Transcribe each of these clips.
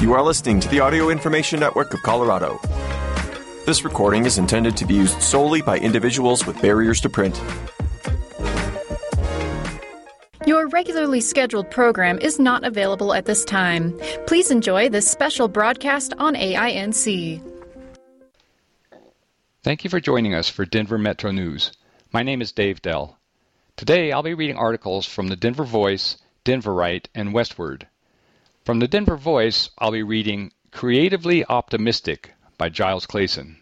You are listening to the Audio Information Network of Colorado. This recording is intended to be used solely by individuals with barriers to print. Your regularly scheduled program is not available at this time. Please enjoy this special broadcast on AINC. Thank you for joining us for Denver Metro News. My name is Dave Dell. Today I'll be reading articles from the Denver Voice, Denverite, and Westword. From the Denver Voice, I'll be reading Creatively Optimistic by Giles Clayson.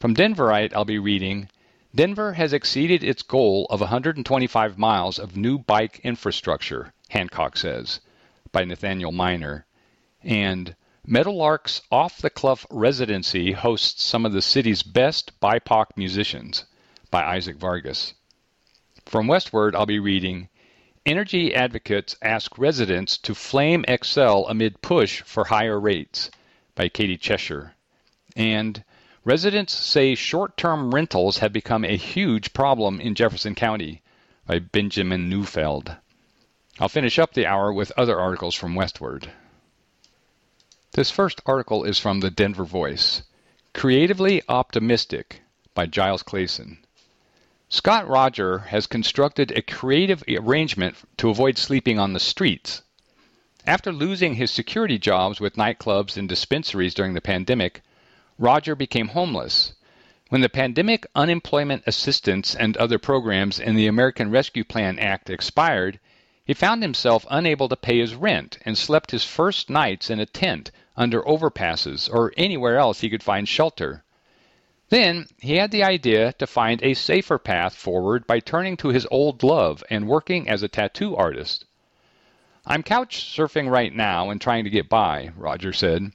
From Denverite, I'll be reading Denver has exceeded its goal of 125 miles of new bike infrastructure, Hancock says, by Nathaniel Miner. And Meadowlark's Off the Cuff Residency hosts some of the city's best BIPOC musicians, by Isaac Vargas. From Westword, I'll be reading Energy advocates ask residents to flame Xcel amid push for higher rates by Katie Cheshire. And residents say short term rentals have become a huge problem in Jefferson County by Benjamin Neufeld. I'll finish up the hour with other articles from Westword. This first article is from the Denver Voice Creatively Optimistic by Giles Clayson. Scott Roger has constructed a creative arrangement to avoid sleeping on the streets. After losing his security jobs with nightclubs and dispensaries during the pandemic, Roger became homeless. When the Pandemic Unemployment Assistance and other programs in the American Rescue Plan Act expired, he found himself unable to pay his rent and slept his first nights in a tent under overpasses or anywhere else he could find shelter. Then he had the idea to find a safer path forward by turning to his old love and working as a tattoo artist. I'm couch surfing right now and trying to get by, Roger said.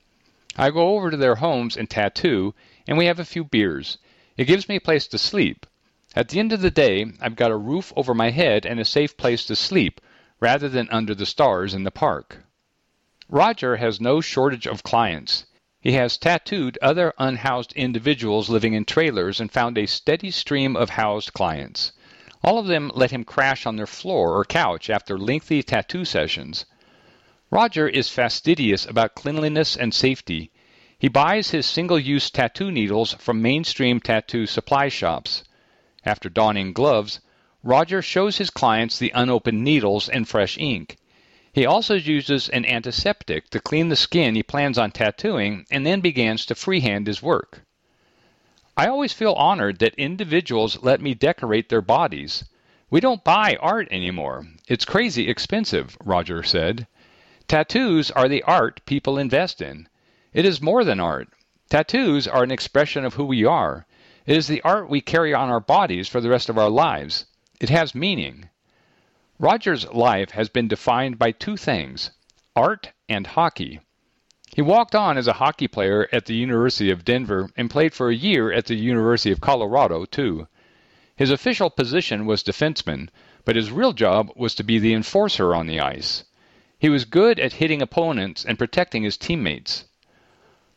I go over to their homes and tattoo, and we have a few beers. It gives me a place to sleep. At the end of the day, I've got a roof over my head and a safe place to sleep, rather than under the stars in the park. Roger has no shortage of clients. He has tattooed other unhoused individuals living in trailers and found a steady stream of housed clients. All of them let him crash on their floor or couch after lengthy tattoo sessions. Roger is fastidious about cleanliness and safety. He buys his single use tattoo needles from mainstream tattoo supply shops. After donning gloves, Roger shows his clients the unopened needles and fresh ink. He also uses an antiseptic to clean the skin he plans on tattooing and then begins to freehand his work. I always feel honored that individuals let me decorate their bodies. We don't buy art anymore. It's crazy expensive, Roger said. Tattoos are the art people invest in. It is more than art. Tattoos are an expression of who we are. It is the art we carry on our bodies for the rest of our lives. It has meaning. Roger's life has been defined by two things art and hockey. He walked on as a hockey player at the University of Denver and played for a year at the University of Colorado, too. His official position was defenseman, but his real job was to be the enforcer on the ice. He was good at hitting opponents and protecting his teammates.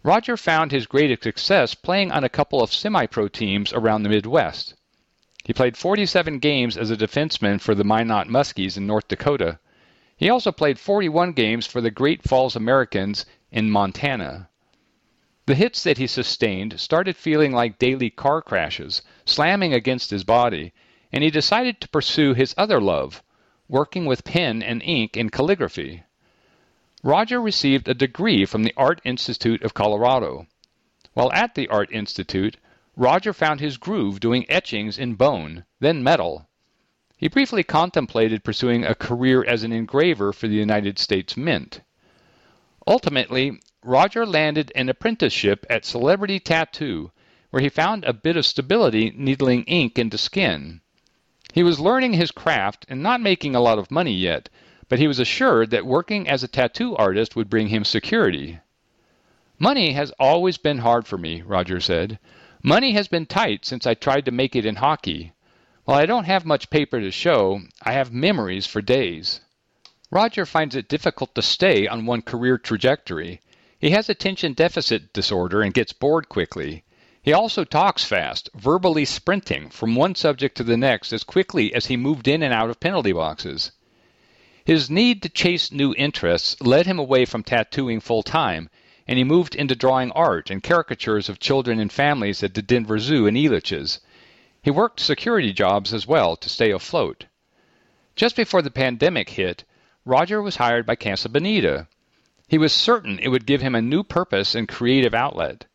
Roger found his greatest success playing on a couple of semi pro teams around the Midwest. He played 47 games as a defenseman for the Minot Muskies in North Dakota. He also played 41 games for the Great Falls Americans in Montana. The hits that he sustained started feeling like daily car crashes, slamming against his body, and he decided to pursue his other love, working with pen and ink in calligraphy. Roger received a degree from the Art Institute of Colorado. While at the Art Institute, Roger found his groove doing etchings in bone, then metal. He briefly contemplated pursuing a career as an engraver for the United States Mint. Ultimately, Roger landed an apprenticeship at Celebrity Tattoo, where he found a bit of stability needling ink into skin. He was learning his craft and not making a lot of money yet, but he was assured that working as a tattoo artist would bring him security. Money has always been hard for me, Roger said. Money has been tight since I tried to make it in hockey. While I don't have much paper to show, I have memories for days. Roger finds it difficult to stay on one career trajectory. He has attention deficit disorder and gets bored quickly. He also talks fast, verbally sprinting from one subject to the next as quickly as he moved in and out of penalty boxes. His need to chase new interests led him away from tattooing full time, and he moved into drawing art and caricatures of children and families at the Denver Zoo and Elitch's. He worked security jobs as well to stay afloat. Just before the pandemic hit, Roger was hired by Casa Bonita. He was certain it would give him a new purpose and creative outlet.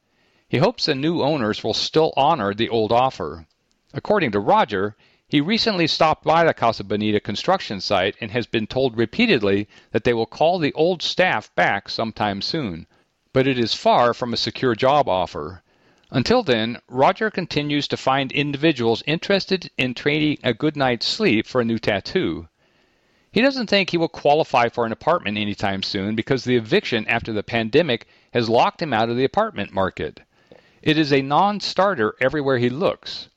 He hopes the new owners will still honor the old offer. According to Roger, he recently stopped by the Casa Bonita construction site and has been told repeatedly that they will call the old staff back sometime soon. But it is far from a secure job offer. Until then, Roger continues to find individuals interested in trading a good night's sleep for a new tattoo. He doesn't think he will qualify for an apartment anytime soon because the eviction after the pandemic has locked him out of the apartment market. It is a non starter everywhere he looks.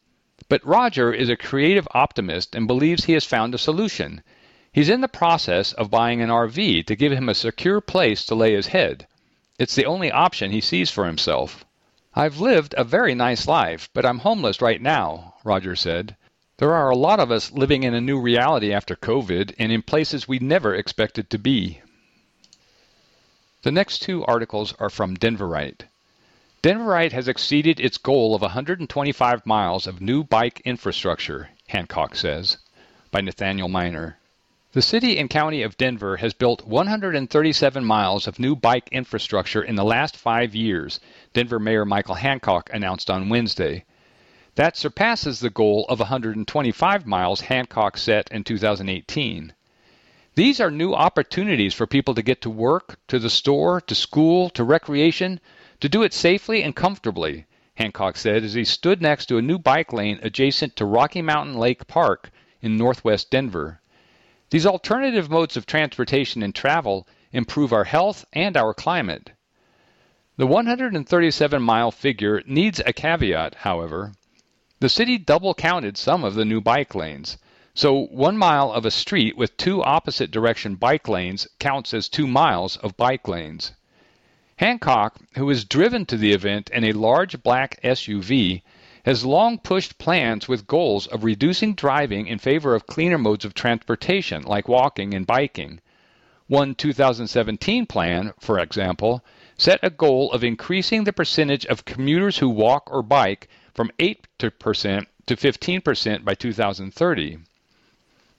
But Roger is a creative optimist and believes he has found a solution. He's in the process of buying an RV to give him a secure place to lay his head. It's the only option he sees for himself. I've lived a very nice life, but I'm homeless right now, Roger said. There are a lot of us living in a new reality after COVID and in places we never expected to be. The next two articles are from Denverite. Denverite has exceeded its goal of 125 miles of new bike infrastructure, Hancock says, by Nathaniel Miner. The city and county of Denver has built 137 miles of new bike infrastructure in the last five years, Denver Mayor Michael Hancock announced on Wednesday. That surpasses the goal of 125 miles Hancock set in 2018. These are new opportunities for people to get to work, to the store, to school, to recreation, to do it safely and comfortably, Hancock said as he stood next to a new bike lane adjacent to Rocky Mountain Lake Park in northwest Denver. These alternative modes of transportation and travel improve our health and our climate. The 137 mile figure needs a caveat, however. The city double counted some of the new bike lanes. So, one mile of a street with two opposite direction bike lanes counts as two miles of bike lanes. Hancock, who was driven to the event in a large black SUV, has long pushed plans with goals of reducing driving in favor of cleaner modes of transportation like walking and biking. One 2017 plan, for example, set a goal of increasing the percentage of commuters who walk or bike from 8% to 15% by 2030.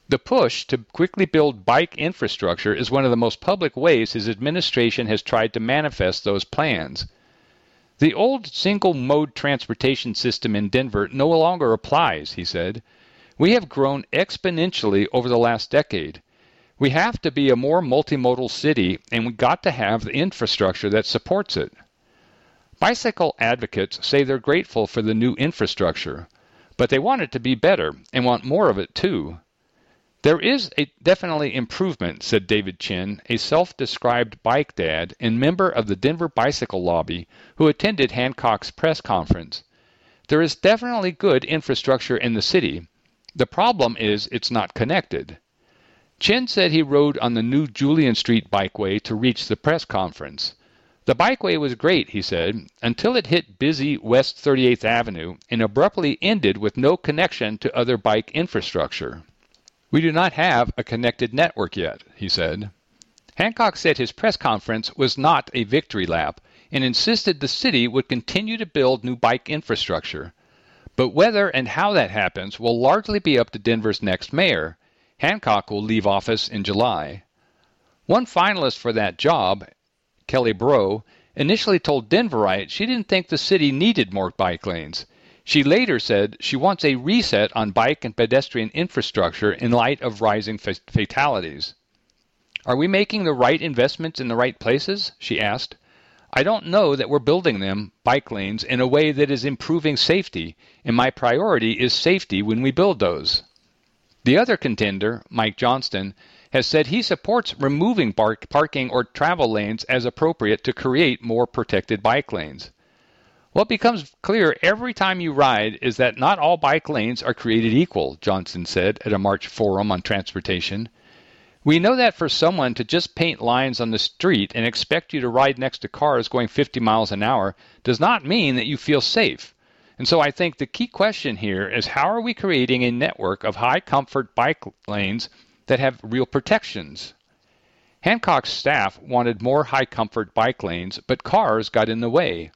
The push to quickly build bike infrastructure is one of the most public ways his administration has tried to manifest those plans. The old single mode transportation system in Denver no longer applies, he said. We have grown exponentially over the last decade. We have to be a more multimodal city, and we've got to have the infrastructure that supports it. Bicycle advocates say they're grateful for the new infrastructure, but they want it to be better and want more of it too. There is a definitely improvement, said David Chin, a self-described bike dad and member of the Denver Bicycle Lobby who attended Hancock's press conference. There is definitely good infrastructure in the city. The problem is it's not connected. Chin said he rode on the new Julian Street bikeway to reach the press conference. The bikeway was great, he said, until it hit busy West 38th Avenue and abruptly ended with no connection to other bike infrastructure. We do not have a connected network yet, he said. Hancock said his press conference was not a victory lap and insisted the city would continue to build new bike infrastructure. But whether and how that happens will largely be up to Denver's next mayor. Hancock will leave office in July. One finalist for that job, Kelly Brough, initially told Denverite she didn't think the city needed more bike lanes. She later said she wants a reset on bike and pedestrian infrastructure in light of rising fatalities. Are we making the right investments in the right places? she asked. I don't know that we're building them, bike lanes, in a way that is improving safety, and my priority is safety when we build those. The other contender, Mike Johnston, has said he supports removing parking or travel lanes as appropriate to create more protected bike lanes. What becomes clear every time you ride is that not all bike lanes are created equal, Johnston said at a March forum on transportation. We know that for someone to just paint lines on the street and expect you to ride next to cars going 50 miles an hour does not mean that you feel safe. And so I think the key question here is how are we creating a network of high comfort bike lanes that have real protections. Hancock's staff wanted more high comfort bike lanes, but cars got in the way.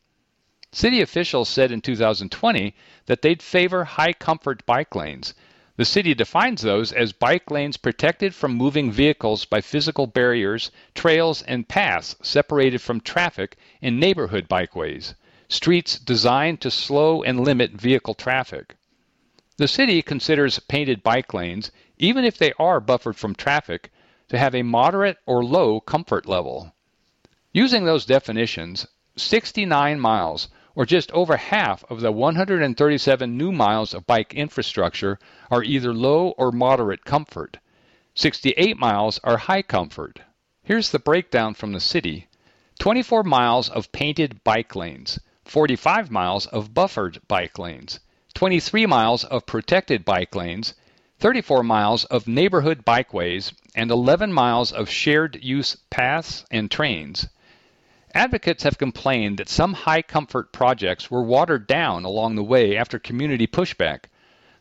City officials said in 2020 that they'd favor high comfort bike lanes. The city defines those as bike lanes protected from moving vehicles by physical barriers, trails, and paths separated from traffic in neighborhood bikeways, streets designed to slow and limit vehicle traffic. The city considers painted bike lanes, even if they are buffered from traffic, to have a moderate or low comfort level. Using those definitions, 69 miles or just over half of the 137 new miles of bike infrastructure are either low or moderate comfort. 68 miles are high comfort. Here's the breakdown from the city 24 miles of painted bike lanes, 45 miles of buffered bike lanes, 23 miles of protected bike lanes, 34 miles of neighborhood bikeways, and 11 miles of shared use paths and trains. Advocates have complained that some high comfort projects were watered down along the way after community pushback.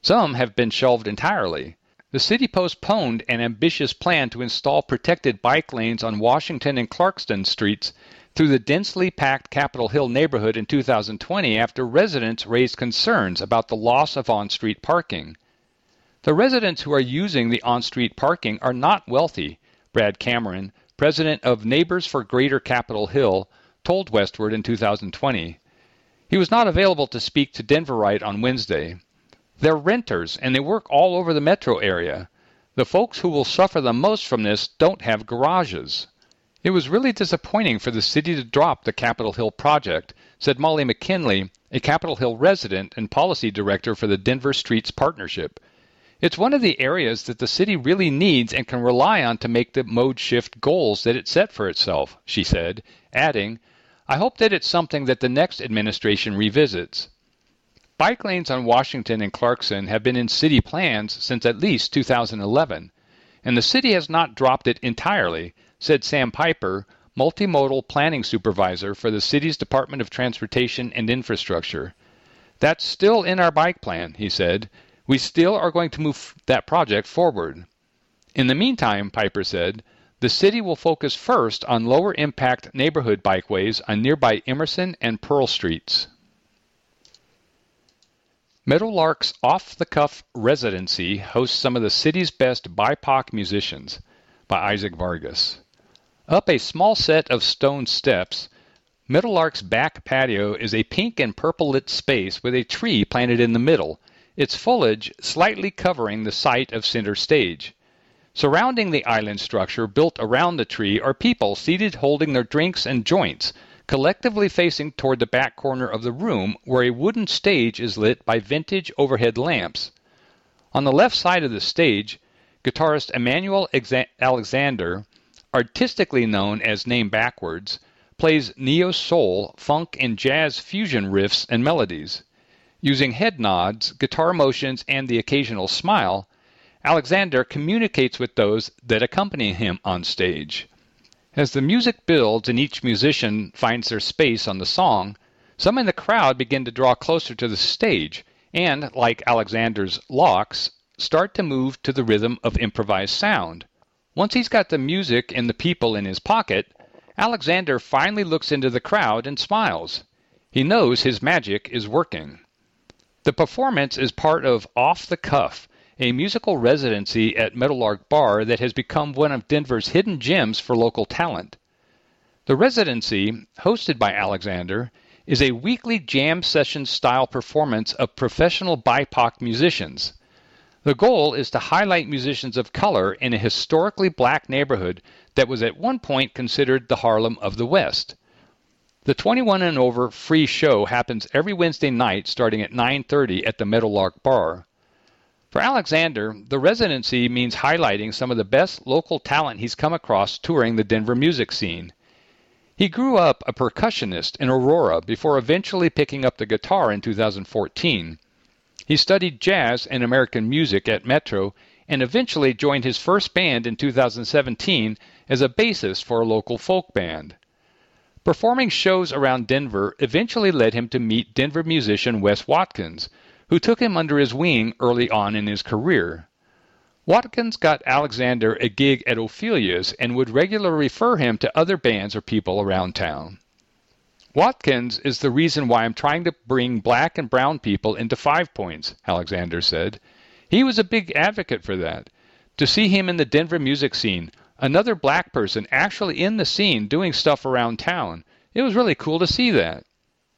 Some have been shelved entirely. The city postponed an ambitious plan to install protected bike lanes on Washington and Clarkson streets through the densely packed Capitol Hill neighborhood in 2020 after residents raised concerns about the loss of on street parking. The residents who are using the on street parking are not wealthy, Brad Cameron, president of Neighbors for Greater Capitol Hill, told Westword in 2020. He was not available to speak to Denverite on Wednesday. They're renters and they work all over the metro area. The folks who will suffer the most from this don't have garages. It was really disappointing for the city to drop the Capitol Hill project, said Molly McKinley, a Capitol Hill resident and policy director for the Denver Streets Partnership. It's one of the areas that the city really needs and can rely on to make the mode shift goals that it set for itself, she said, adding, I hope that it's something that the next administration revisits. Bike lanes on Washington and Clarkson have been in city plans since at least 2011, and the city has not dropped it entirely, said Sam Piper, multimodal planning supervisor for the city's Department of Transportation and Infrastructure. That's still in our bike plan, he said, we still are going to move that project forward. In the meantime, Piper said, the city will focus first on lower impact neighborhood bikeways on nearby Emerson and Pearl Streets. Meadowlark's Off the Cuff Residency hosts some of the city's best BIPOC musicians by Isaac Vargas. Up a small set of stone steps, Meadowlark's back patio is a pink and purple lit space with a tree planted in the middle its foliage slightly covering the site of center stage. Surrounding the island structure built around the tree are people seated holding their drinks and joints, collectively facing toward the back corner of the room where a wooden stage is lit by vintage overhead lamps. On the left side of the stage, guitarist Emmanuel Alexander, artistically known as Name Backwards, plays neo soul, funk, and jazz fusion riffs and melodies. Using head nods, guitar motions, and the occasional smile, Alexander communicates with those that accompany him on stage. As the music builds and each musician finds their space on the song, some in the crowd begin to draw closer to the stage and, like Alexander's locks, start to move to the rhythm of improvised sound. Once he's got the music and the people in his pocket, Alexander finally looks into the crowd and smiles. He knows his magic is working. The performance is part of Off the Cuff, a musical residency at Meadowlark Bar that has become one of Denver's hidden gems for local talent. The residency, hosted by Alexander, is a weekly jam session style performance of professional BIPOC musicians. The goal is to highlight musicians of color in a historically black neighborhood that was at one point considered the Harlem of the West. The 21 and over free show happens every Wednesday night starting at 9:30 at the Meadowlark Bar. For Alexander, the residency means highlighting some of the best local talent he's come across touring the Denver music scene. He grew up a percussionist in Aurora before eventually picking up the guitar in 2014. He studied jazz and American music at Metro and eventually joined his first band in 2017 as a bassist for a local folk band. Performing shows around Denver eventually led him to meet Denver musician Wes Watkins, who took him under his wing early on in his career. Watkins got Alexander a gig at Ophelia's and would regularly refer him to other bands or people around town. Watkins is the reason why I'm trying to bring black and brown people into Five Points, Alexander said. He was a big advocate for that. To see him in the Denver music scene, another black person actually in the scene doing stuff around town, it was really cool to see that.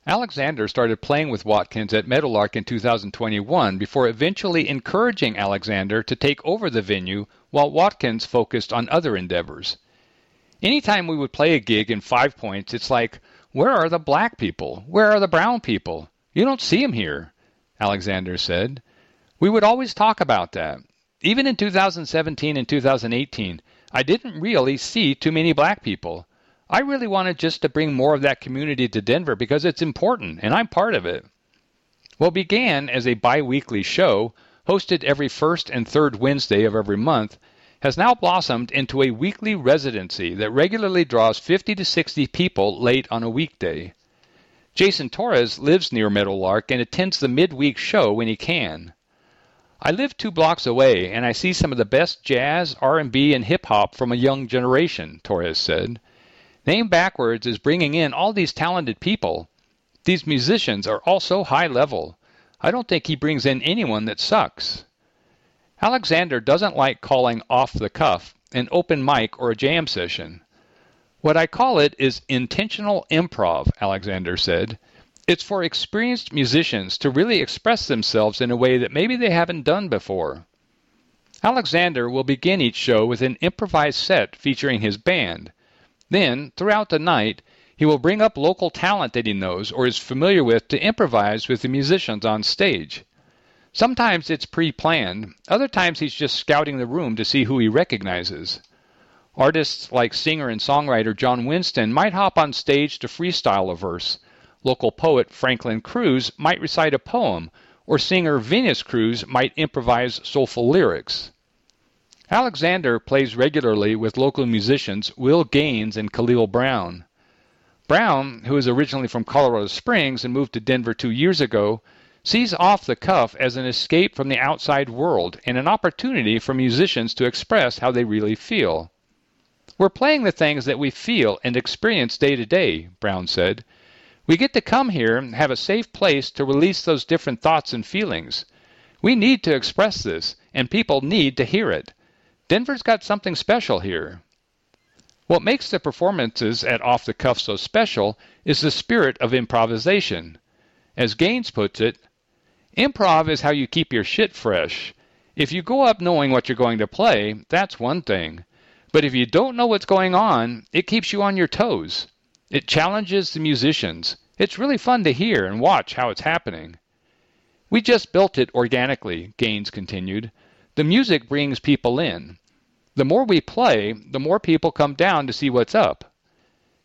Alexander started playing with Watkins at Meadowlark in 2021 before eventually encouraging Alexander to take over the venue while Watkins focused on other endeavors. Anytime we would play a gig in Five Points, it's like, where are the black people? Where are the brown people? You don't see them here, Alexander said. We would always talk about that. Even in 2017 and 2018, I didn't really see too many black people. I really wanted just to bring more of that community to Denver because it's important and I'm part of it. What began as a bi weekly show, hosted every first and third Wednesday of every month, has now blossomed into a weekly residency that regularly draws 50 to 60 people late on a weekday. Jason Torres lives near Meadowlark and attends the midweek show when he can. I live two blocks away and I see some of the best jazz, R&B, and hip hop from a young generation, Torres said. Name Backwards is bringing in all these talented people. These musicians are all so high level. I don't think he brings in anyone that sucks. Alexander doesn't like calling off the cuff an open mic or a jam session. What I call it is intentional improv, Alexander said. It's for experienced musicians to really express themselves in a way that maybe they haven't done before. Alexander will begin each show with an improvised set featuring his band. Then, throughout the night, he will bring up local talent that he knows or is familiar with to improvise with the musicians on stage. Sometimes it's pre planned, other times he's just scouting the room to see who he recognizes. Artists like singer and songwriter John Winston might hop on stage to freestyle a verse. Local poet Franklin Cruz might recite a poem, or singer Venus Cruz might improvise soulful lyrics. Alexander plays regularly with local musicians Will Gaines and Khalil Brown. Brown, who is originally from Colorado Springs and moved to Denver two years ago, sees Off the Cuff as an escape from the outside world and an opportunity for musicians to express how they really feel. We're playing the things that we feel and experience day to day, Brown said. We get to come here and have a safe place to release those different thoughts and feelings. We need to express this, and people need to hear it. Denver's got something special here. What makes the performances at Off the Cuff so special is the spirit of improvisation. As Gaines puts it, improv is how you keep your shit fresh. If you go up knowing what you're going to play, that's one thing. But if you don't know what's going on, it keeps you on your toes. It challenges the musicians. It's really fun to hear and watch how it's happening. We just built it organically, Gaines continued. The music brings people in. The more we play, the more people come down to see what's up.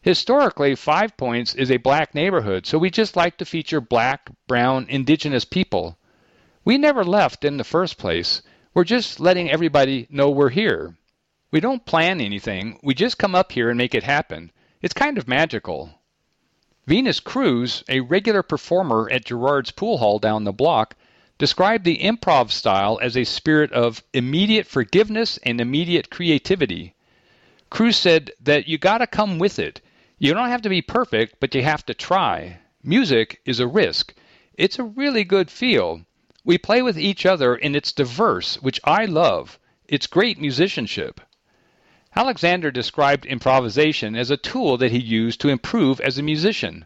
Historically, Five Points is a black neighborhood, so we just like to feature black, brown, indigenous people. We never left in the first place. We're just letting everybody know we're here. We don't plan anything, we just come up here and make it happen. It's kind of magical. Venus Cruz, a regular performer at Gerard's Pool Hall down the block, described the improv style as a spirit of immediate forgiveness and immediate creativity. Cruz said that you got to come with it. You don't have to be perfect, but you have to try. Music is a risk. It's a really good feel. We play with each other and it's diverse, which I love. It's great musicianship. Alexander described improvisation as a tool that he used to improve as a musician.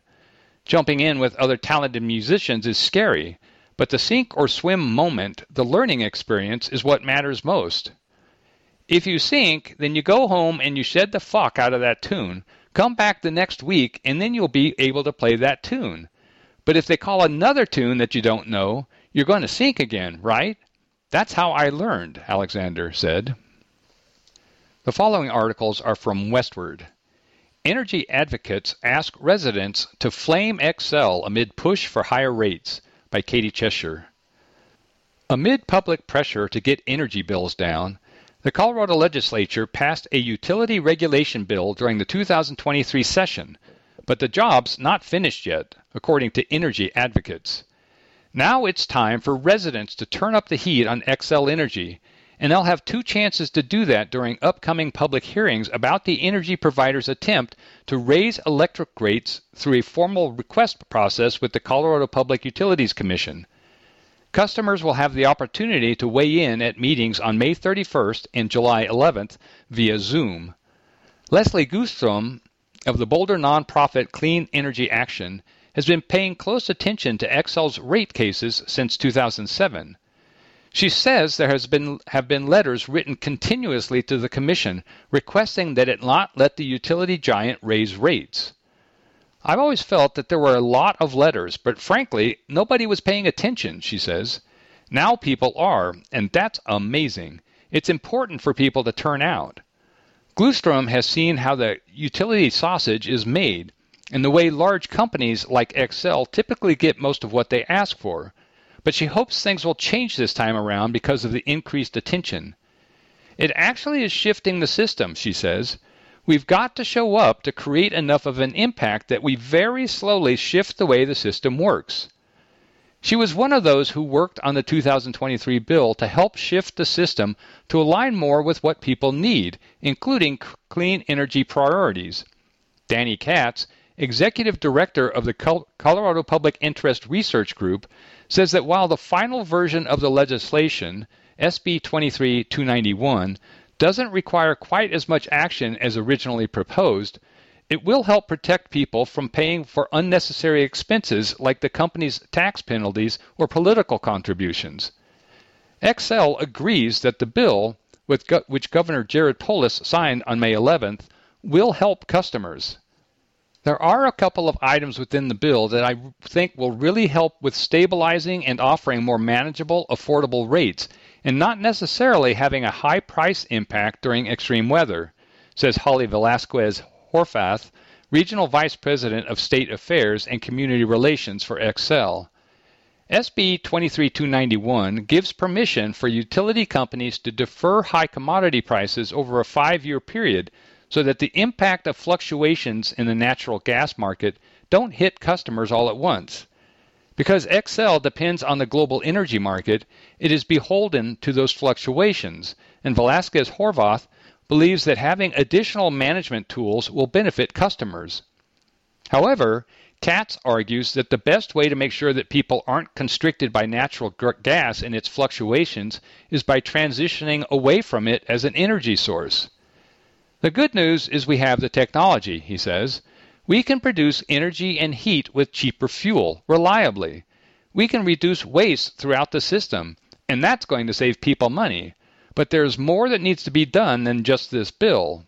Jumping in with other talented musicians is scary, but the sink or swim moment, the learning experience, is what matters most. If you sink, then you go home and you shed the fuck out of that tune. Come back the next week, and then you'll be able to play that tune. But if they call another tune that you don't know, you're going to sink again, right? That's how I learned, Alexander said. The following articles are from Westword. Energy advocates ask residents to flame Xcel amid push for higher rates by Katie Cheshire. Amid public pressure to get energy bills down, the Colorado legislature passed a utility regulation bill during the 2023 session, but the job's not finished yet, according to energy advocates. Now it's time for residents to turn up the heat on Xcel Energy and they'll have two chances to do that during upcoming public hearings about the energy provider's attempt to raise electric rates through a formal request process with the Colorado Public Utilities Commission. Customers will have the opportunity to weigh in at meetings on May 31st and July 11th via Zoom. Leslie Glustrom of the Boulder nonprofit Clean Energy Action has been paying close attention to Xcel's rate cases since 2007. She says there has been have been letters written continuously to the commission requesting that it not let the utility giant raise rates. I've always felt that there were a lot of letters, but frankly, nobody was paying attention, she says. Now people are, and that's amazing. It's important for people to turn out. Glustrom has seen how the utility sausage is made and the way large companies like Xcel typically get most of what they ask for but she hopes things will change this time around because of the increased attention. It actually is shifting the system, she says. We've got to show up to create enough of an impact that we very slowly shift the way the system works. She was one of those who worked on the 2023 bill to help shift the system to align more with what people need, including clean energy priorities. Danny Katz, executive director of the Colorado Public Interest Research Group, says that while the final version of the legislation, SB 23-291, doesn't require quite as much action as originally proposed, it will help protect people from paying for unnecessary expenses like the company's tax penalties or political contributions. Xcel agrees that the bill, which Governor Jared Polis signed on May 11th, will help customers. There are a couple of items within the bill that I think will really help with stabilizing and offering more manageable, affordable rates, and not necessarily having a high price impact during extreme weather, says Holly Velasquez Horvath, Regional Vice President of State Affairs and Community Relations for Xcel. SB 23291 gives permission for utility companies to defer high commodity prices over a five year period so that the impact of fluctuations in the natural gas market don't hit customers all at once. Because Xcel depends on the global energy market, it is beholden to those fluctuations, and Velasquez Horvath believes that having additional management tools will benefit customers. However, Katz argues that the best way to make sure that people aren't constricted by natural gas and its fluctuations is by transitioning away from it as an energy source. The good news is we have the technology, he says. We can produce energy and heat with cheaper fuel, reliably. We can reduce waste throughout the system, and that's going to save people money. But there's more that needs to be done than just this bill.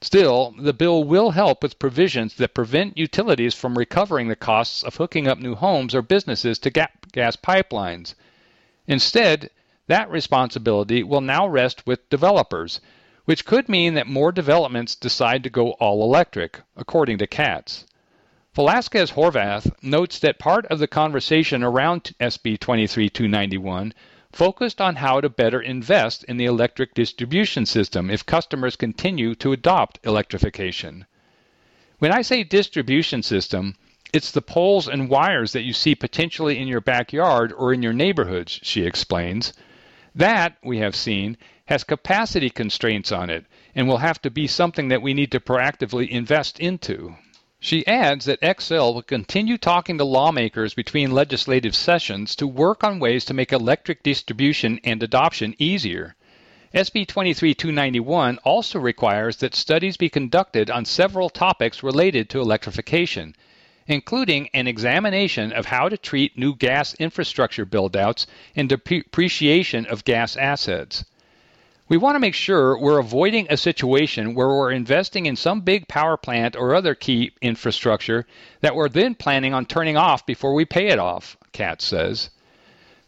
Still, the bill will help with provisions that prevent utilities from recovering the costs of hooking up new homes or businesses to gas pipelines. Instead, that responsibility will now rest with developers which could mean that more developments decide to go all electric, according to Katz. Velasquez Horvath notes that part of the conversation around SB 23291 focused on how to better invest in the electric distribution system if customers continue to adopt electrification. When I say distribution system, it's the poles and wires that you see potentially in your backyard or in your neighborhoods, she explains. That, we have seen, has capacity constraints on it and will have to be something that we need to proactively invest into. She adds that Xcel will continue talking to lawmakers between legislative sessions to work on ways to make electric distribution and adoption easier. SB 23291 also requires that studies be conducted on several topics related to electrification, including an examination of how to treat new gas infrastructure buildouts and depreciation of gas assets. We want to make sure we're avoiding a situation where we're investing in some big power plant or other key infrastructure that we're then planning on turning off before we pay it off, Katz says.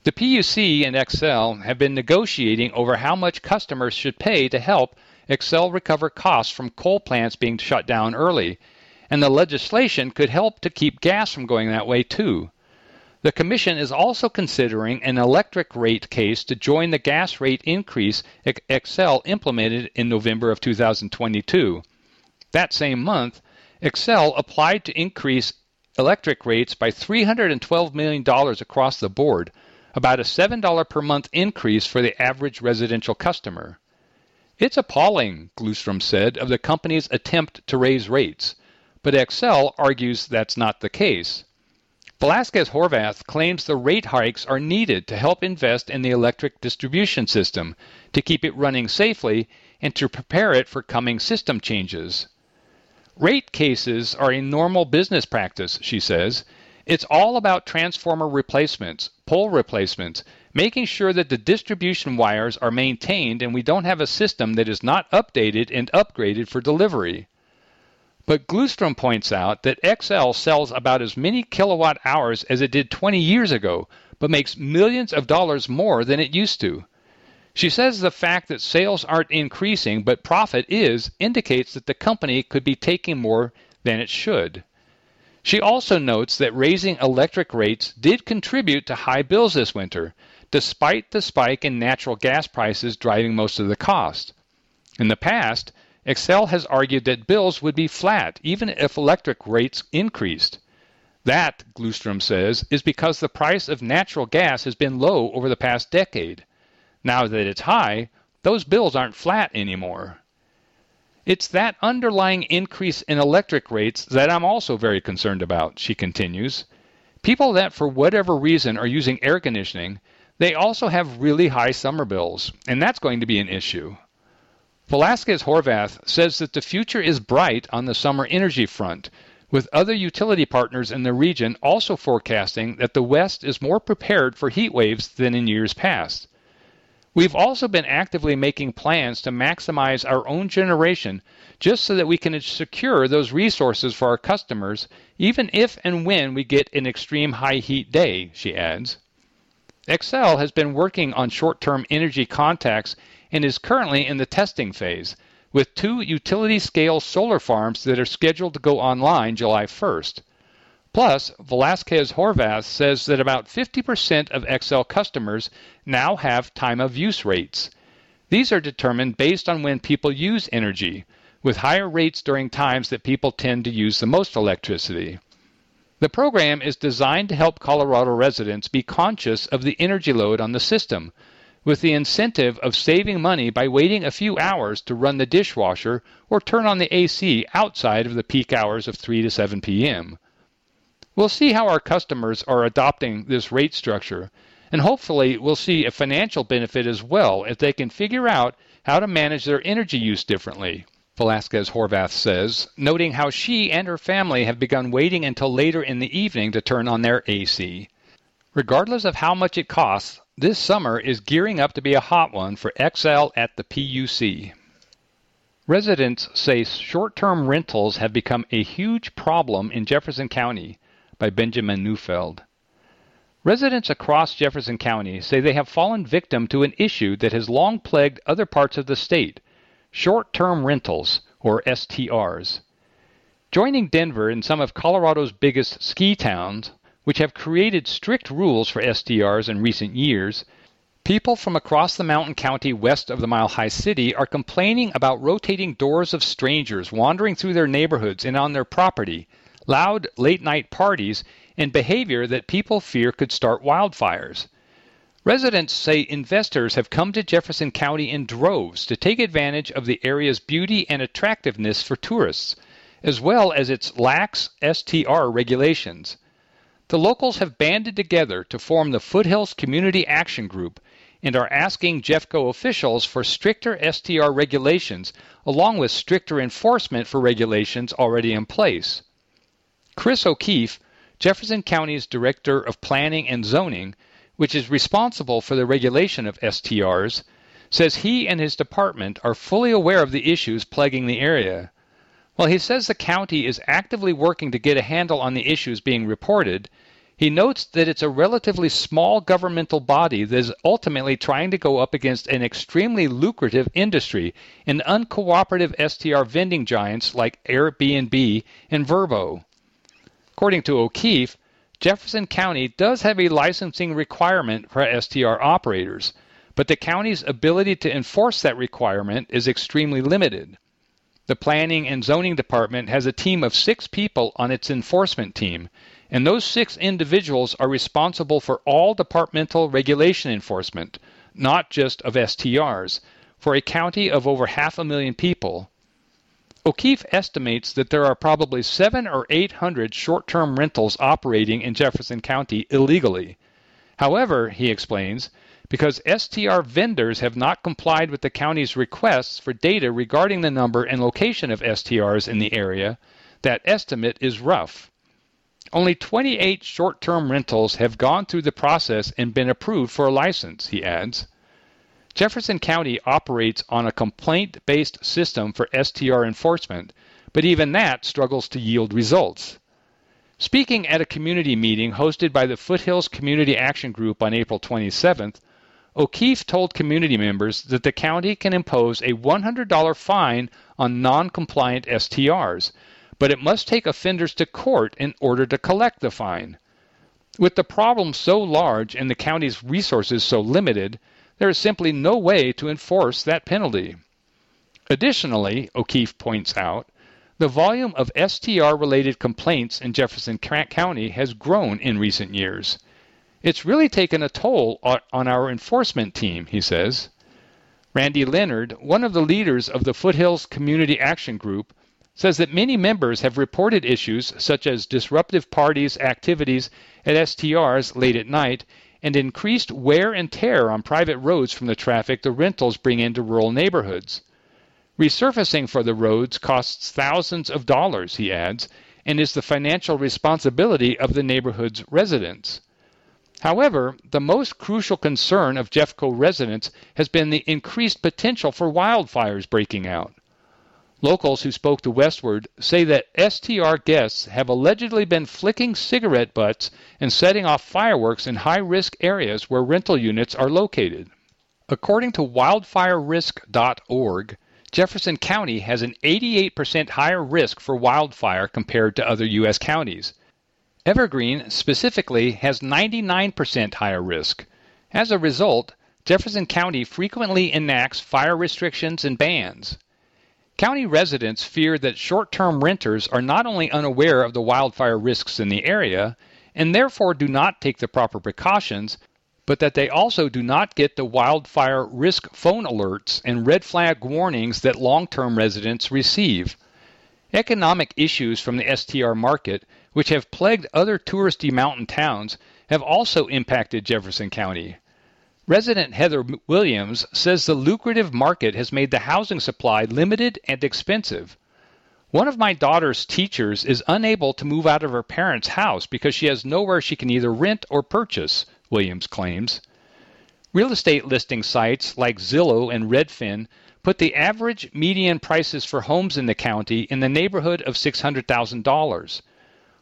The PUC and Xcel have been negotiating over how much customers should pay to help Xcel recover costs from coal plants being shut down early, and the legislation could help to keep gas from going that way too. The Commission is also considering an electric rate case to join the gas rate increase Xcel implemented in November of 2022. That same month, Xcel applied to increase electric rates by $312 million across the board, about a $7 per month increase for the average residential customer. It's appalling, Glustrom said, of the company's attempt to raise rates, but Xcel argues that's not the case. Velasquez Horvath claims the rate hikes are needed to help invest in the electric distribution system, to keep it running safely, and to prepare it for coming system changes. Rate cases are a normal business practice, she says. It's all about transformer replacements, pole replacements, making sure that the distribution wires are maintained and we don't have a system that is not updated and upgraded for delivery. But Glustrom points out that Xcel sells about as many kilowatt hours as it did 20 years ago, but makes millions of dollars more than it used to. She says the fact that sales aren't increasing but profit is indicates that the company could be taking more than it should. She also notes that raising electric rates did contribute to high bills this winter, despite the spike in natural gas prices driving most of the cost. In the past, Xcel has argued that bills would be flat even if electric rates increased. That, Glustrom says, is because the price of natural gas has been low over the past decade. Now that it's high, those bills aren't flat anymore. It's that underlying increase in electric rates that I'm also very concerned about, she continues. People that, for whatever reason, are using air conditioning, they also have really high summer bills, and that's going to be an issue. Velasquez Horvath says that the future is bright on the summer energy front, with other utility partners in the region also forecasting that the West is more prepared for heat waves than in years past. We've also been actively making plans to maximize our own generation just so that we can secure those resources for our customers, even if and when we get an extreme high heat day, she adds. Xcel has been working on short term energy contacts and is currently in the testing phase, with two utility scale solar farms that are scheduled to go online July 1st. Plus, Velasquez Horvath says that about 50% of Xcel customers now have time of use rates. These are determined based on when people use energy, with higher rates during times that people tend to use the most electricity. The program is designed to help Colorado residents be conscious of the energy load on the system with the incentive of saving money by waiting a few hours to run the dishwasher or turn on the AC outside of the peak hours of 3 to 7 p.m. We'll see how our customers are adopting this rate structure, and hopefully we'll see a financial benefit as well if they can figure out how to manage their energy use differently. Velasquez Horvath says, noting how she and her family have begun waiting until later in the evening to turn on their AC. Regardless of how much it costs, this summer is gearing up to be a hot one for Xcel at the PUC. Residents say short term rentals have become a huge problem in Jefferson County by Benjamin Neufeld. Residents across Jefferson County say they have fallen victim to an issue that has long plagued other parts of the state short term rentals, or STRs. Joining Denver and some of Colorado's biggest ski towns, which have created strict rules for STRs in recent years, people from across the mountain county west of the Mile High City are complaining about rotating doors of strangers wandering through their neighborhoods and on their property, loud late night parties, and behavior that people fear could start wildfires. Residents say investors have come to Jefferson County in droves to take advantage of the area's beauty and attractiveness for tourists, as well as its lax STR regulations. The locals have banded together to form the Foothills Community Action Group and are asking Jeffco officials for stricter STR regulations along with stricter enforcement for regulations already in place. Chris O'Keefe, Jefferson County's Director of Planning and Zoning, which is responsible for the regulation of STRs, says he and his department are fully aware of the issues plaguing the area. While he says the county is actively working to get a handle on the issues being reported, he notes that it's a relatively small governmental body that is ultimately trying to go up against an extremely lucrative industry and uncooperative STR vending giants like Airbnb and Vrbo. According to O'Keefe, Jefferson County does have a licensing requirement for STR operators, but the county's ability to enforce that requirement is extremely limited. The Planning and Zoning Department has a team of six people on its enforcement team, and those six individuals are responsible for all departmental regulation enforcement, not just of STRs, for a county of over half a million people. O'Keefe estimates that there are probably seven or eight hundred short term rentals operating in Jefferson County illegally. However, he explains, because STR vendors have not complied with the county's requests for data regarding the number and location of STRs in the area, that estimate is rough. Only 28 short term rentals have gone through the process and been approved for a license, he adds. Jefferson County operates on a complaint based system for STR enforcement, but even that struggles to yield results. Speaking at a community meeting hosted by the Foothills Community Action Group on April 27th, O'Keefe told community members that the county can impose a $100 fine on non compliant STRs, but it must take offenders to court in order to collect the fine. With the problem so large and the county's resources so limited, there is simply no way to enforce that penalty. Additionally, O'Keefe points out, the volume of STR related complaints in Jefferson County has grown in recent years. It's really taken a toll on our enforcement team, he says. Randy Leonard, one of the leaders of the Foothills Community Action Group, says that many members have reported issues such as disruptive parties' activities at STRs late at night and increased wear and tear on private roads from the traffic the rentals bring into rural neighborhoods. Resurfacing for the roads costs thousands of dollars, he adds, and is the financial responsibility of the neighborhood's residents. However, the most crucial concern of Jeffco residents has been the increased potential for wildfires breaking out. Locals who spoke to Westword say that STR guests have allegedly been flicking cigarette butts and setting off fireworks in high risk areas where rental units are located. According to wildfirerisk.org, Jefferson County has an 88% higher risk for wildfire compared to other U.S. counties. Evergreen specifically has 99% higher risk. As a result, Jefferson County frequently enacts fire restrictions and bans. County residents fear that short term renters are not only unaware of the wildfire risks in the area and therefore do not take the proper precautions, but that they also do not get the wildfire risk phone alerts and red flag warnings that long term residents receive. Economic issues from the STR market, which have plagued other touristy mountain towns, have also impacted Jefferson County. Resident Heather Williams says the lucrative market has made the housing supply limited and expensive. One of my daughter's teachers is unable to move out of her parents' house because she has nowhere she can either rent or purchase. Williams claims. Real estate listing sites like Zillow and Redfin put the average median prices for homes in the county in the neighborhood of $600,000.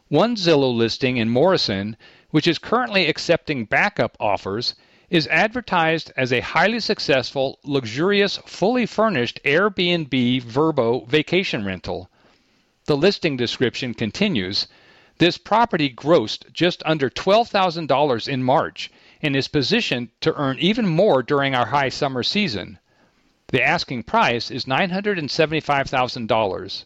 One Zillow listing in Morrison, which is currently accepting backup offers, is advertised as a highly successful, luxurious, fully furnished Airbnb Vrbo vacation rental. The listing description continues this property grossed just under $12,000 in March and is positioned to earn even more during our high summer season. The asking price is $975,000.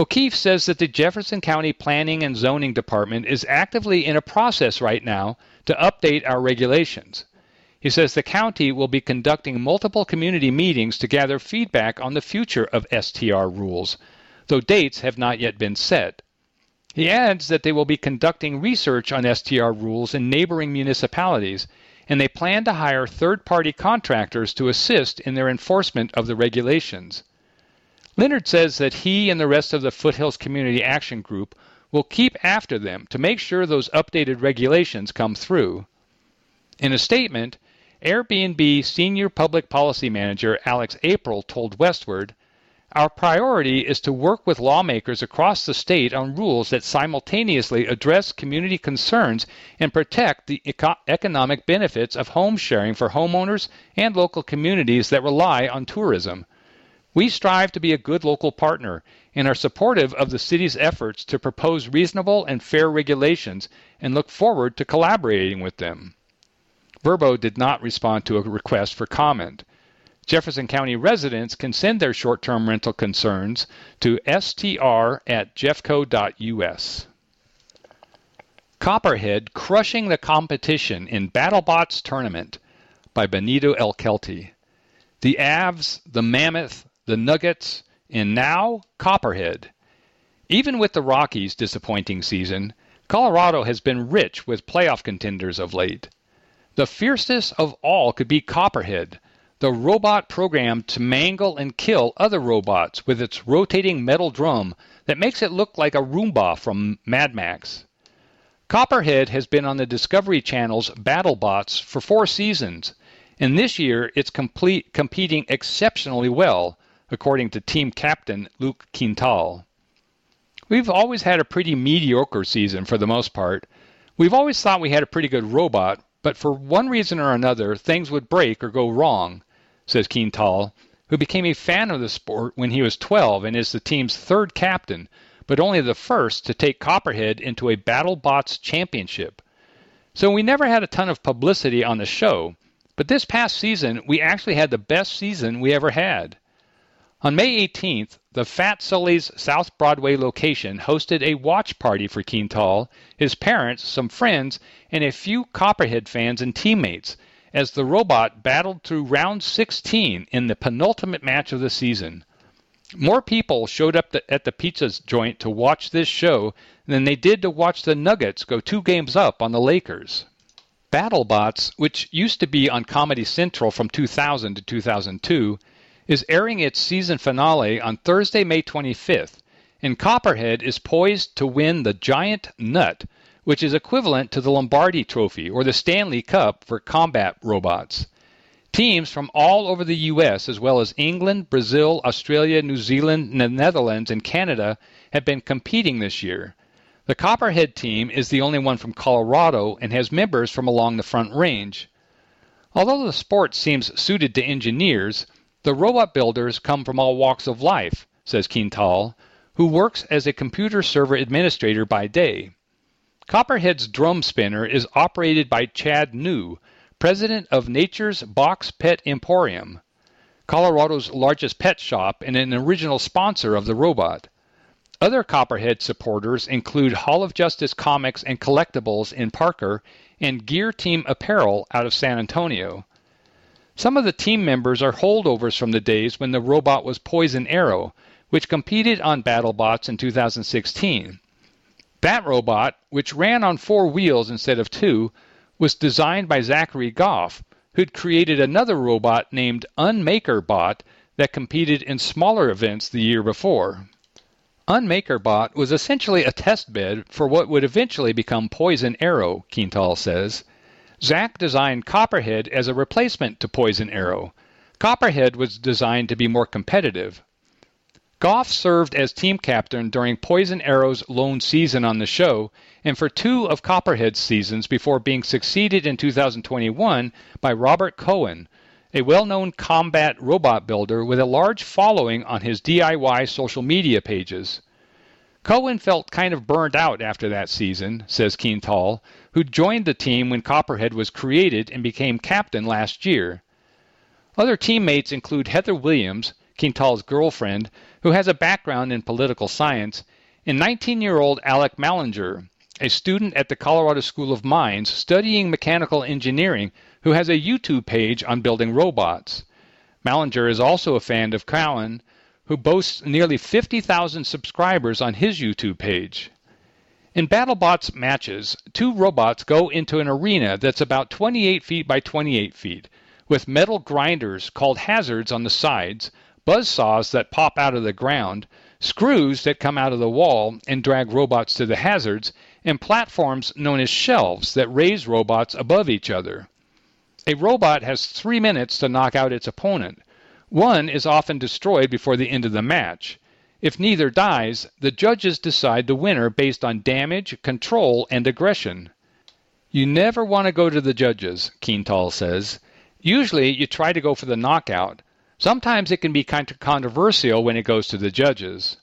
O'Keefe says that the Jefferson County Planning and Zoning Department is actively in a process right now to update our regulations. He says the county will be conducting multiple community meetings to gather feedback on the future of STR rules, though dates have not yet been set. He adds that they will be conducting research on STR rules in neighboring municipalities, and they plan to hire third party contractors to assist in their enforcement of the regulations. Leonard says that he and the rest of the Foothills Community Action Group will keep after them to make sure those updated regulations come through. In a statement, Airbnb Senior Public Policy Manager Alex April told Westword our priority is to work with lawmakers across the state on rules that simultaneously address community concerns and protect the eco- economic benefits of home sharing for homeowners and local communities that rely on tourism. We strive to be a good local partner and are supportive of the city's efforts to propose reasonable and fair regulations and look forward to collaborating with them. Vrbo did not respond to a request for comment. Jefferson County residents can send their short term rental concerns to str at jeffco.us. Copperhead Crushing the Competition in BattleBots Tournament by Benito L. Kelty. The Avs, the Mammoth, the Nuggets, and now Copperhead. Even with the Rockies' disappointing season, Colorado has been rich with playoff contenders of late. The fiercest of all could be Copperhead, the robot programmed to mangle and kill other robots with its rotating metal drum that makes it look like a Roomba from Mad Max. Copperhead has been on the Discovery Channel's BattleBots for four seasons, and this year it's complete, competing exceptionally well, according to team captain Luke Quintal. We've always had a pretty mediocre season for the most part. We've always thought we had a pretty good robot, but for one reason or another, things would break or go wrong, says Quintal, who became a fan of the sport when he was 12 and is the team's third captain, but only the first to take Copperhead into a BattleBots championship. So we never had a ton of publicity on the show, but this past season we actually had the best season we ever had. On May 18th, the Fat Sully's South Broadway location hosted a watch party for Quintal, his parents, some friends, and a few Copperhead fans and teammates as the robot battled through round 16 in the penultimate match of the season. More people showed up at the pizza joint to watch this show than they did to watch the Nuggets go two games up on the Lakers. BattleBots, which used to be on Comedy Central from 2000 to 2002, is airing its season finale on Thursday, May 25th, and Copperhead is poised to win the Giant Nut, which is equivalent to the Lombardi Trophy or the Stanley Cup for combat robots. Teams from all over the U.S., as well as England, Brazil, Australia, New Zealand, the Netherlands, and Canada, have been competing this year. The Copperhead team is the only one from Colorado and has members from along the Front Range. Although the sport seems suited to engineers, the robot builders come from all walks of life, says Quintal, who works as a computer server administrator by day. Copperhead's drum spinner is operated by Chad New, president of Nature's Box Pet Emporium, Colorado's largest pet shop and an original sponsor of the robot. Other Copperhead supporters include Hall of Justice Comics and Collectibles in Parker and Gear Team Apparel out of San Antonio. Some of the team members are holdovers from the days when the robot was Poison Arrow, which competed on BattleBots in 2016. That robot, which ran on four wheels instead of two, was designed by Zachary Goff, who'd created another robot named UnmakerBot that competed in smaller events the year before. UnmakerBot was essentially a test bed for what would eventually become Poison Arrow, Quintal says. Zach designed Copperhead as a replacement to Poison Arrow. Copperhead was designed to be more competitive. Goff served as team captain during Poison Arrow's lone season on the show and for two of Copperhead's seasons before being succeeded in 2021 by Robert Cohen, a well known combat robot builder with a large following on his DIY social media pages. Cohen felt kind of burned out after that season, says Quintal, who joined the team when Copperhead was created and became captain last year. Other teammates include Heather Williams, Quintal's girlfriend, who has a background in political science, and 19 year old Alec Mallinger, a student at the Colorado School of Mines studying mechanical engineering, who has a YouTube page on building robots. Mallinger is also a fan of Cowan, who boasts nearly 50,000 subscribers on his YouTube page. In BattleBots matches, two robots go into an arena that's about 28 feet by 28 feet, with metal grinders called hazards on the sides, buzz saws that pop out of the ground, screws that come out of the wall and drag robots to the hazards, and platforms known as shelves that raise robots above each other. A robot has three minutes to knock out its opponent. One is often destroyed before the end of the match. If neither dies, the judges decide the winner based on damage, control, and aggression. You never want to go to the judges, Quintal says. Usually you try to go for the knockout. Sometimes it can be kind of controversial when it goes to the judges.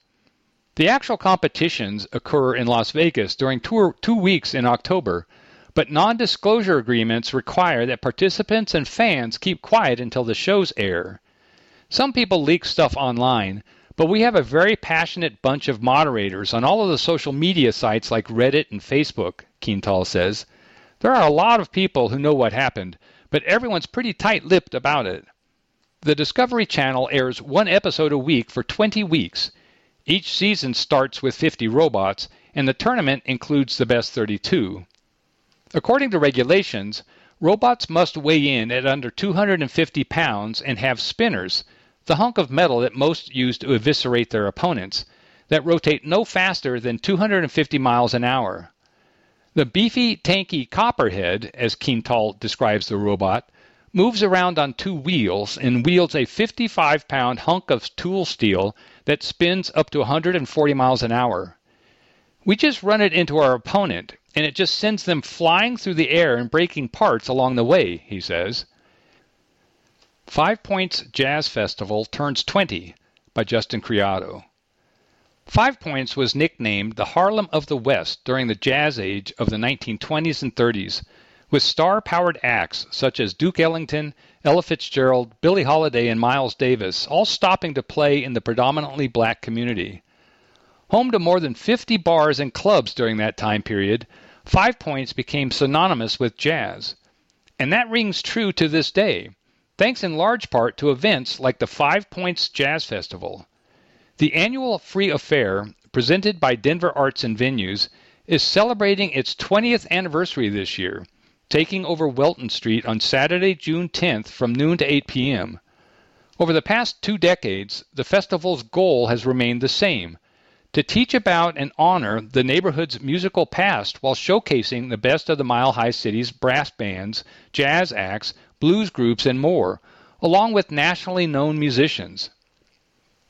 The actual competitions occur in Las Vegas during two, two weeks in October, but non disclosure agreements require that participants and fans keep quiet until the shows air. Some people leak stuff online, but we have a very passionate bunch of moderators on all of the social media sites like Reddit and Facebook, Quintal says. There are a lot of people who know what happened, but everyone's pretty tight lipped about it. The Discovery Channel airs one episode a week for 20 weeks. Each season starts with 50 robots, and the tournament includes the best 32. According to regulations, robots must weigh in at under 250 pounds and have spinners, the hunk of metal that most use to eviscerate their opponents, that rotate no faster than 250 miles an hour. The beefy, tanky copperhead, as Quintal describes the robot, moves around on two wheels and wields a 55 pound hunk of tool steel that spins up to 140 miles an hour. We just run it into our opponent, and it just sends them flying through the air and breaking parts along the way, he says. Five Points Jazz Festival turns 20 by Justin Criado. Five Points was nicknamed the Harlem of the West during the jazz age of the 1920s and 30s, with star powered acts such as Duke Ellington, Ella Fitzgerald, Billie Holiday, and Miles Davis all stopping to play in the predominantly black community. Home to more than 50 bars and clubs during that time period, Five Points became synonymous with jazz. And that rings true to this day thanks in large part to events like the Five Points Jazz Festival. The annual free affair, presented by Denver Arts and Venues, is celebrating its 20th anniversary this year, taking over Welton Street on Saturday, June 10th from noon to 8 p.m. Over the past two decades, the festival's goal has remained the same to teach about and honor the neighborhood's musical past while showcasing the best of the Mile High City's brass bands, jazz acts, blues groups, and more, along with nationally known musicians.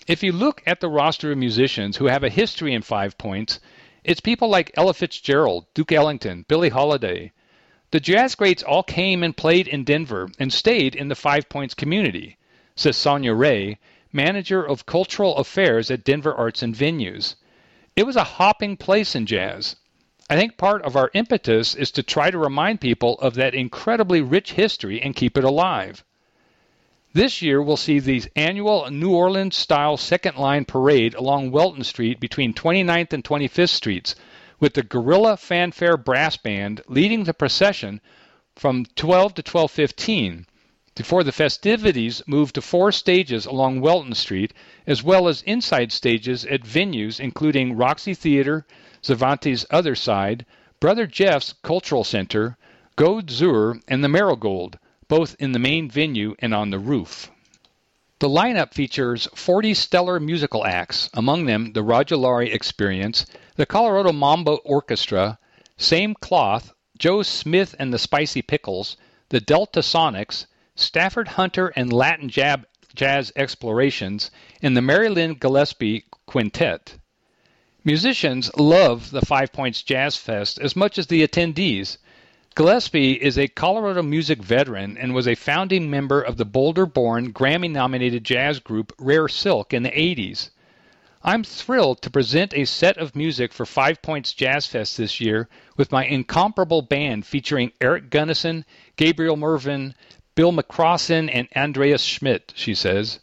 If you look at the roster of musicians who have a history in Five Points, it's people like Ella Fitzgerald, Duke Ellington, Billie Holiday. The jazz greats all came and played in Denver and stayed in the Five Points community, says Sonia Ray, manager of cultural affairs at Denver Arts and Venues. It was a hopping place in jazz. I think part of our impetus is to try to remind people of that incredibly rich history and keep it alive. This year we'll see the annual New Orleans style second line parade along Welton Street between 29th and 25th Streets, with the Guerrilla Fanfare Brass Band leading the procession from 12 to 12:15 before the festivities move to four stages along Welton Street, as well as inside stages at venues including Roxy Theater, Cervantes' Other Side, Brother Jeff's Cultural Center, Goed Zuur, and the Marigold, both in the main venue and on the roof. The lineup features 40 stellar musical acts, among them the Rodulari Experience, the Colorado Mambo Orchestra, Same Cloth, Joe Smith and the Spicy Pickles, the Delta Sonics, Stafford Hunter and Latin Jab Jazz Explorations, and the Mary Lynn Gillespie Quintet. Musicians love the Five Points Jazz Fest as much as the attendees. Gillespie is a Colorado music veteran and was a founding member of the Boulder born, Grammy nominated jazz group Rare Silk in the 80s. I'm thrilled to present a set of music for Five Points Jazz Fest this year with my incomparable band featuring Eric Gunnison, Gabriel Mervine, Bill McCrossin, and Andreas Schmidt, she says.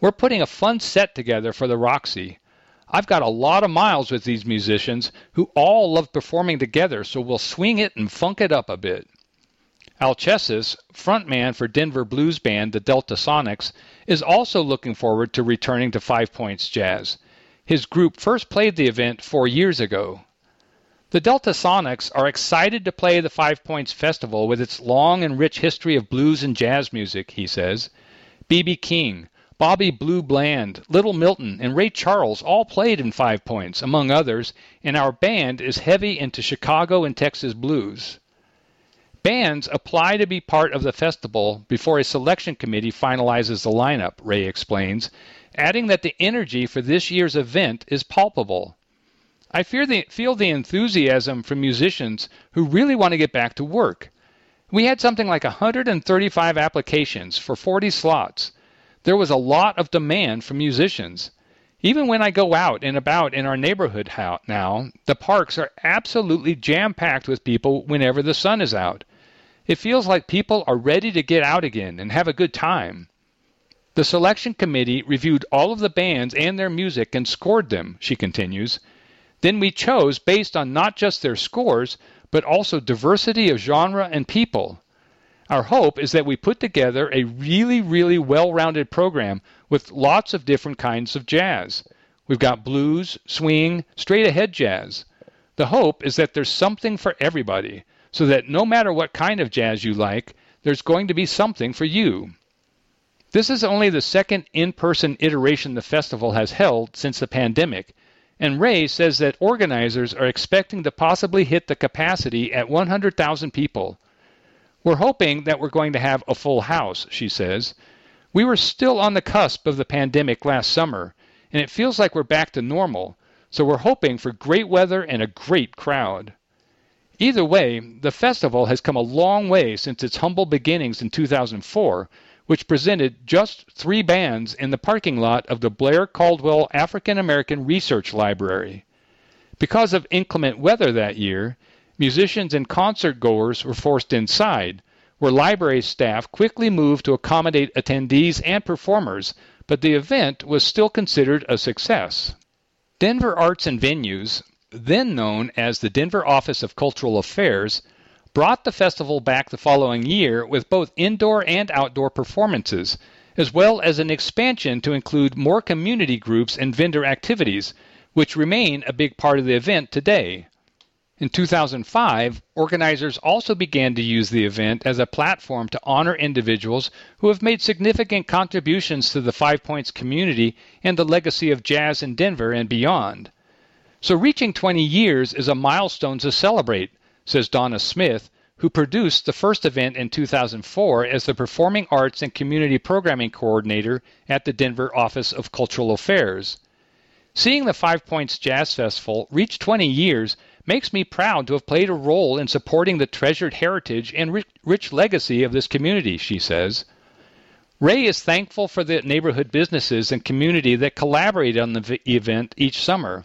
We're putting a fun set together for the Roxy. I've got a lot of miles with these musicians who all love performing together, so we'll swing it and funk it up a bit. Al Chesis, frontman for Denver blues band the Delta Sonics, is also looking forward to returning to Five Points Jazz. His group first played the event four years ago. The Delta Sonics are excited to play the Five Points Festival with its long and rich history of blues and jazz music, he says. B.B. King, Bobby Blue Bland, Little Milton, and Ray Charles all played in Five Points, among others, and our band is heavy into Chicago and Texas blues. Bands apply to be part of the festival before a selection committee finalizes the lineup, Ray explains, adding that the energy for this year's event is palpable. I the, feel the enthusiasm from musicians who really want to get back to work. We had something like 135 applications for 40 slots there was a lot of demand from musicians. Even when I go out and about in our neighborhood now, the parks are absolutely jam packed with people whenever the sun is out. It feels like people are ready to get out again and have a good time. The selection committee reviewed all of the bands and their music and scored them, she continues. Then we chose based on not just their scores, but also diversity of genre and people. Our hope is that we put together a really, really well rounded program with lots of different kinds of jazz. We've got blues, swing, straight ahead jazz. The hope is that there's something for everybody, so that no matter what kind of jazz you like, there's going to be something for you. This is only the second in person iteration the festival has held since the pandemic, and Ray says that organizers are expecting to possibly hit the capacity at 100,000 people. We're hoping that we're going to have a full house, she says. We were still on the cusp of the pandemic last summer, and it feels like we're back to normal, so we're hoping for great weather and a great crowd. Either way, the festival has come a long way since its humble beginnings in 2004, which presented just three bands in the parking lot of the Blair Caldwell African American Research Library. Because of inclement weather that year, musicians and concert goers were forced inside, where library staff quickly moved to accommodate attendees and performers, but the event was still considered a success. Denver Arts and Venues, then known as the Denver Office of Cultural Affairs, brought the festival back the following year with both indoor and outdoor performances, as well as an expansion to include more community groups and vendor activities, which remain a big part of the event today. In 2005, organizers also began to use the event as a platform to honor individuals who have made significant contributions to the Five Points community and the legacy of jazz in Denver and beyond. So reaching 20 years is a milestone to celebrate, says Donna Smith, who produced the first event in 2004 as the Performing Arts and Community Programming Coordinator at the Denver Office of Cultural Affairs. Seeing the Five Points Jazz Festival reach 20 years makes me proud to have played a role in supporting the treasured heritage and rich legacy of this community, she says. Ray is thankful for the neighborhood businesses and community that collaborate on the event each summer.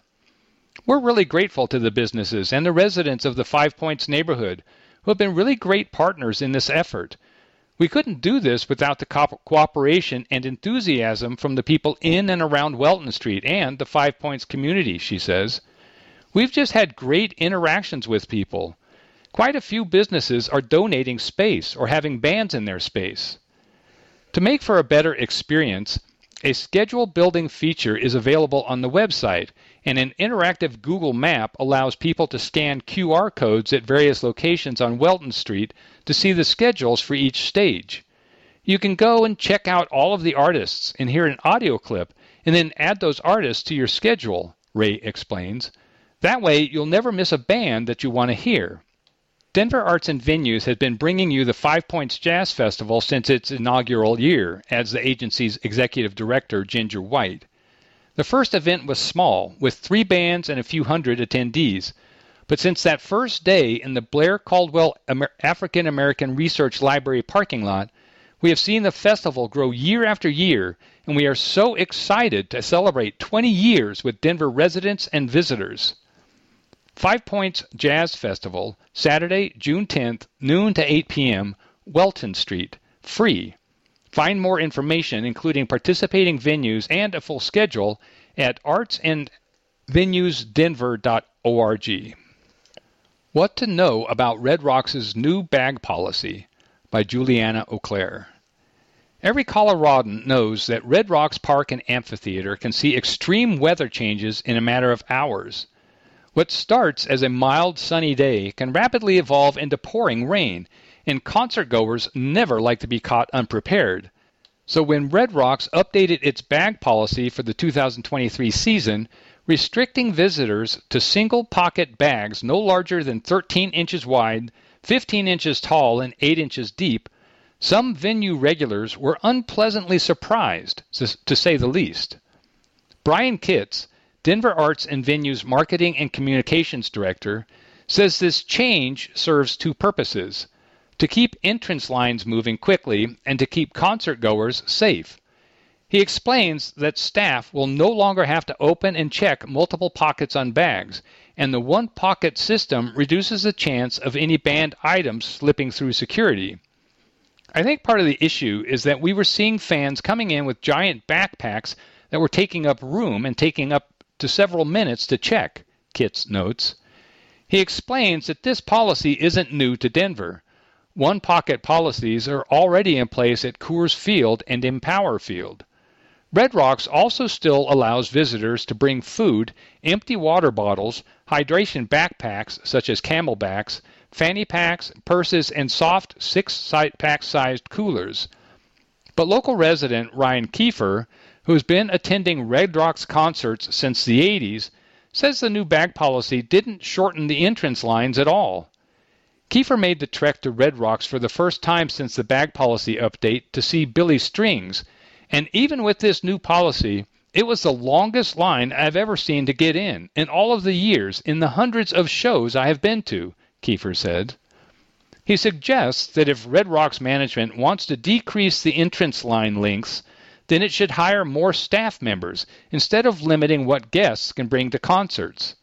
We're really grateful to the businesses and the residents of the Five Points neighborhood who have been really great partners in this effort. We couldn't do this without the co- cooperation and enthusiasm from the people in and around Welton Street and the Five Points community, she says. We've just had great interactions with people. Quite a few businesses are donating space or having bands in their space. To make for a better experience, a schedule building feature is available on the website, and an interactive Google map allows people to scan QR codes at various locations on Welton Street to see the schedules for each stage. You can go and check out all of the artists and hear an audio clip, and then add those artists to your schedule, Ray explains. That way, you'll never miss a band that you want to hear. Denver Arts and Venues has been bringing you the Five Points Jazz Festival since its inaugural year, adds the agency's executive director, Ginger White. The first event was small, with three bands and a few hundred attendees. But since that first day in the Blair Caldwell Amer- African American Research Library parking lot, we have seen the festival grow year after year, and we are so excited to celebrate 20 years with Denver residents and visitors. Five Points Jazz Festival, Saturday, June 10th, noon to 8 p.m., Welton Street, free. Find more information, including participating venues and a full schedule, at artsandvenuesdenver.org. What to Know About Red Rocks' New Bag Policy by Juliana Auclair. Every Coloradan knows that Red Rocks Park and Amphitheater can see extreme weather changes in a matter of hours. What starts as a mild sunny day can rapidly evolve into pouring rain, and concert goers never like to be caught unprepared. So when Red Rocks updated its bag policy for the 2023 season, restricting visitors to single pocket bags no larger than 13 inches wide, 15 inches tall, and 8 inches deep, some venue regulars were unpleasantly surprised, to say the least. Brian Kitts, Denver Arts and Venues Marketing and Communications Director, says this change serves two purposes to keep entrance lines moving quickly and to keep concert goers safe. He explains that staff will no longer have to open and check multiple pockets on bags, and the one pocket system reduces the chance of any banned items slipping through security. I think part of the issue is that we were seeing fans coming in with giant backpacks that were taking up room and taking up to several minutes to check, Kitts notes. He explains that this policy isn't new to Denver. One pocket policies are already in place at Coors Field and Empower Field. Red Rocks also still allows visitors to bring food, empty water bottles, hydration backpacks such as CamelBaks, fanny packs, purses, and soft six pack sized coolers. But local resident Ryan Kiefer, who's been attending Red Rocks concerts since the 80s, says the new bag policy didn't shorten the entrance lines at all. Kiefer made the trek to Red Rocks for the first time since the bag policy update to see Billy Strings, and even with this new policy, it was the longest line I've ever seen to get in, in all of the years, in the hundreds of shows I have been to, Kiefer said. He suggests that if Red Rocks management wants to decrease the entrance line lengths, then it should hire more staff members instead of limiting what guests can bring to concerts.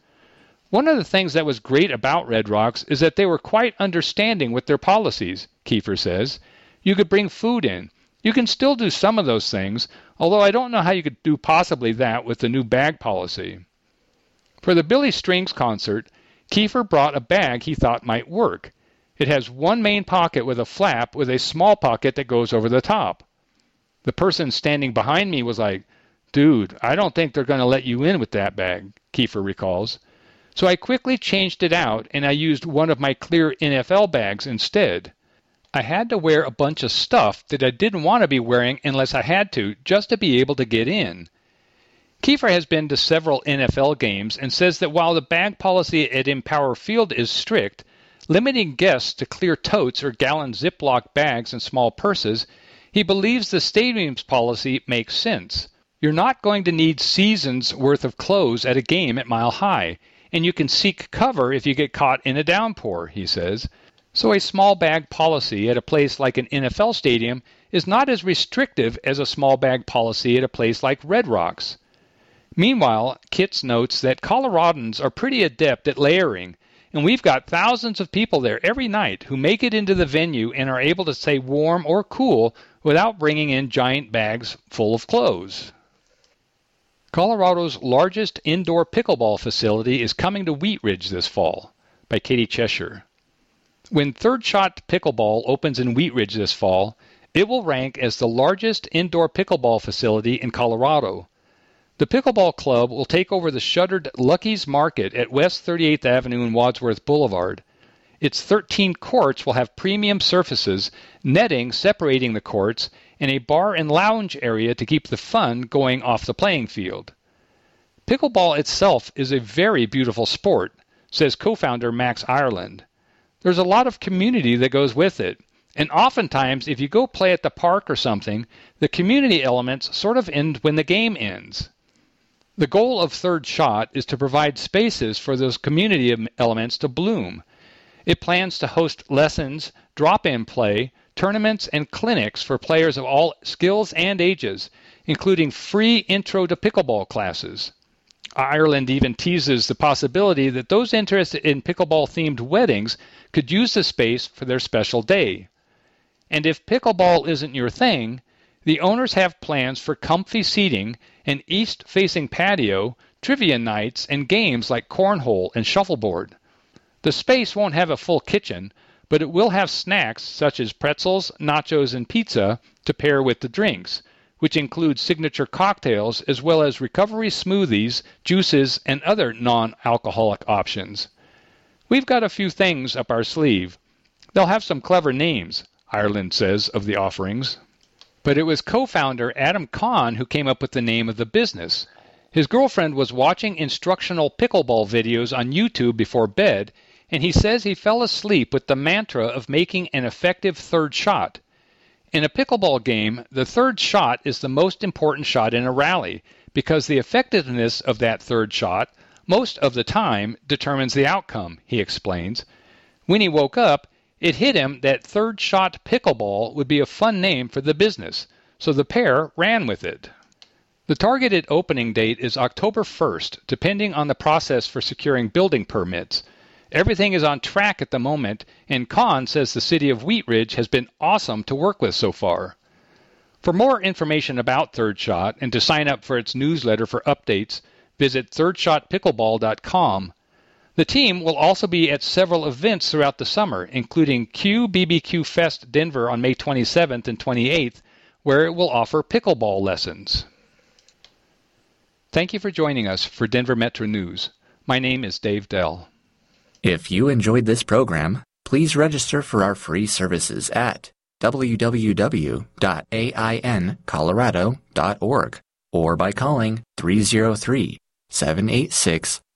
One of the things that was great about Red Rocks is that they were quite understanding with their policies, Kiefer says. You could bring food in. You can still do some of those things, although I don't know how you could do possibly that with the new bag policy. For the Billy Strings concert, Kiefer brought a bag he thought might work. It has one main pocket with a flap with a small pocket that goes over the top. The person standing behind me was like, Dude, I don't think they're going to let you in with that bag, Kiefer recalls. So I quickly changed it out and I used one of my clear NFL bags instead. I had to wear a bunch of stuff that I didn't want to be wearing unless I had to, just to be able to get in. Kiefer has been to several NFL games and says that while the bag policy at Empower Field is strict, limiting guests to clear totes or gallon Ziploc bags and small purses he believes the stadium's policy makes sense. You're not going to need seasons worth of clothes at a game at Mile High, and you can seek cover if you get caught in a downpour, he says. So a small bag policy at a place like an NFL stadium is not as restrictive as a small bag policy at a place like Red Rocks. Meanwhile, Kitts notes that Coloradans are pretty adept at layering, and we've got thousands of people there every night who make it into the venue and are able to stay warm or cool without bringing in giant bags full of clothes. Colorado's largest indoor pickleball facility is coming to Wheat Ridge this fall, by Katie Cheshire. When Third Shot Pickleball opens in Wheat Ridge this fall, it will rank as the largest indoor pickleball facility in Colorado. The Pickleball Club will take over the shuttered Lucky's Market at West 38th Avenue and Wadsworth Boulevard its 13 courts will have premium surfaces, netting separating the courts, and a bar and lounge area to keep the fun going off the playing field. Pickleball itself is a very beautiful sport, says co founder Max Ireland. There's a lot of community that goes with it, and oftentimes, if you go play at the park or something, the community elements sort of end when the game ends. The goal of Third Shot is to provide spaces for those community elements to bloom it plans to host lessons, drop in play, tournaments, and clinics for players of all skills and ages, including free intro to pickleball classes. Ireland even teases the possibility that those interested in pickleball themed weddings could use the space for their special day. And if pickleball isn't your thing, the owners have plans for comfy seating, an east facing patio, trivia nights, and games like cornhole and shuffleboard. The space won't have a full kitchen, but it will have snacks such as pretzels, nachos, and pizza to pair with the drinks, which include signature cocktails as well as recovery smoothies, juices, and other non alcoholic options. We've got a few things up our sleeve. They'll have some clever names, Ireland says of the offerings. But it was co founder Adam Kahn who came up with the name of the business. His girlfriend was watching instructional pickleball videos on YouTube before bed and he says he fell asleep with the mantra of making an effective third shot. In a pickleball game, the third shot is the most important shot in a rally because the effectiveness of that third shot most of the time determines the outcome, he explains. When he woke up, it hit him that third shot pickleball would be a fun name for the business, so the pair ran with it. The targeted opening date is October 1st, depending on the process for securing building permits. Everything is on track at the moment, and Kahn says the city of Wheat Ridge has been awesome to work with so far. For more information about Third Shot and to sign up for its newsletter for updates, visit thirdshotpickleball.com. The team will also be at several events throughout the summer, including QBBQ Fest Denver on May 27th and 28th, where it will offer pickleball lessons. Thank you for joining us for Denver Metro News. My name is Dave Dell. If you enjoyed this program, please register for our free services at www.aincolorado.org or by calling 303 786